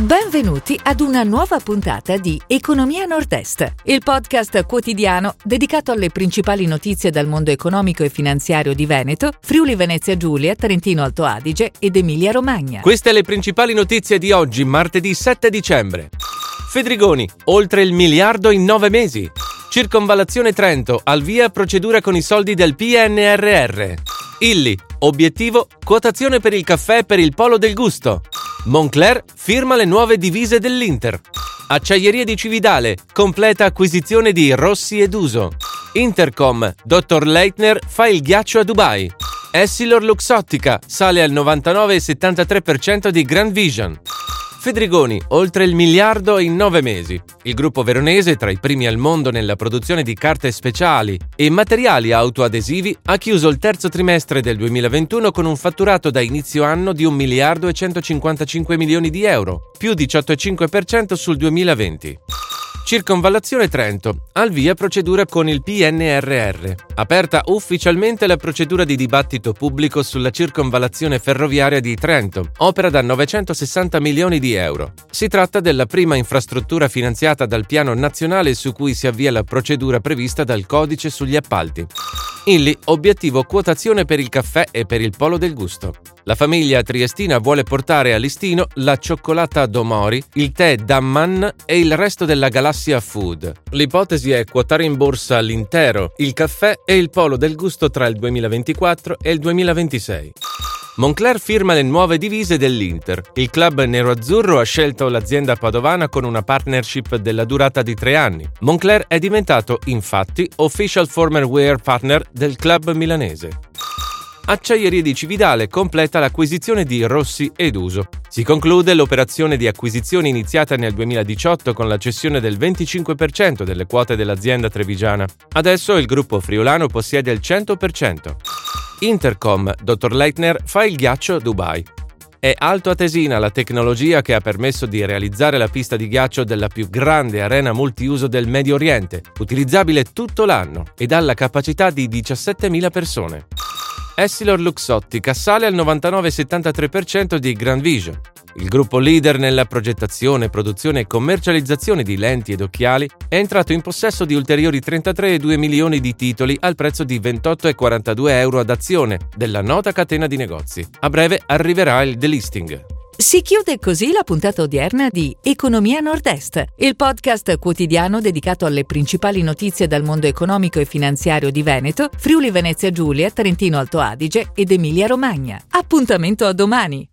Benvenuti ad una nuova puntata di Economia Nord-Est, il podcast quotidiano dedicato alle principali notizie dal mondo economico e finanziario di Veneto, Friuli Venezia Giulia, Trentino Alto Adige ed Emilia Romagna. Queste le principali notizie di oggi, martedì 7 dicembre. Fedrigoni, oltre il miliardo in nove mesi. Circonvallazione Trento, al via procedura con i soldi del PNRR. Illy, obiettivo, quotazione per il caffè per il polo del gusto. Moncler firma le nuove divise dell'Inter. Acciaierie di Cividale, completa acquisizione di Rossi ed Uso. Intercom, Dr. Leitner fa il ghiaccio a Dubai. Essilor Luxottica sale al 99,73% di Grand Vision. Fedrigoni, oltre il miliardo in nove mesi. Il gruppo veronese, tra i primi al mondo nella produzione di carte speciali e materiali autoadesivi, ha chiuso il terzo trimestre del 2021 con un fatturato da inizio anno di 1 miliardo e 155 milioni di euro, più 18,5% sul 2020. Circonvallazione Trento. Al via procedura con il PNRR. Aperta ufficialmente la procedura di dibattito pubblico sulla circonvallazione ferroviaria di Trento, opera da 960 milioni di euro. Si tratta della prima infrastruttura finanziata dal piano nazionale su cui si avvia la procedura prevista dal codice sugli appalti. Illy, obiettivo quotazione per il caffè e per il polo del gusto. La famiglia triestina vuole portare a listino la cioccolata Domori, il tè Damman e il resto della galassia Food. L'ipotesi è quotare in borsa l'intero, il caffè e il polo del gusto tra il 2024 e il 2026. Moncler firma le nuove divise dell'Inter. Il club nero-azzurro ha scelto l'azienda padovana con una partnership della durata di tre anni. Moncler è diventato, infatti, official former wear partner del club milanese. Acciaierie di Cividale completa l'acquisizione di Rossi ed Uso. Si conclude l'operazione di acquisizione iniziata nel 2018 con la cessione del 25% delle quote dell'azienda trevigiana. Adesso il gruppo friulano possiede il 100%. Intercom, Dr. Leitner fa il ghiaccio a Dubai. È Alto Atesina la tecnologia che ha permesso di realizzare la pista di ghiaccio della più grande arena multiuso del Medio Oriente, utilizzabile tutto l'anno ed ha la capacità di 17.000 persone. Essilor Luxottica sale al 99,73% di Grand Vision. Il gruppo leader nella progettazione, produzione e commercializzazione di lenti ed occhiali è entrato in possesso di ulteriori 33,2 milioni di titoli al prezzo di 28,42 euro ad azione della nota catena di negozi. A breve arriverà il delisting. Si chiude così la puntata odierna di Economia Nord-Est, il podcast quotidiano dedicato alle principali notizie dal mondo economico e finanziario di Veneto, Friuli Venezia Giulia, Trentino Alto Adige ed Emilia Romagna. Appuntamento a domani!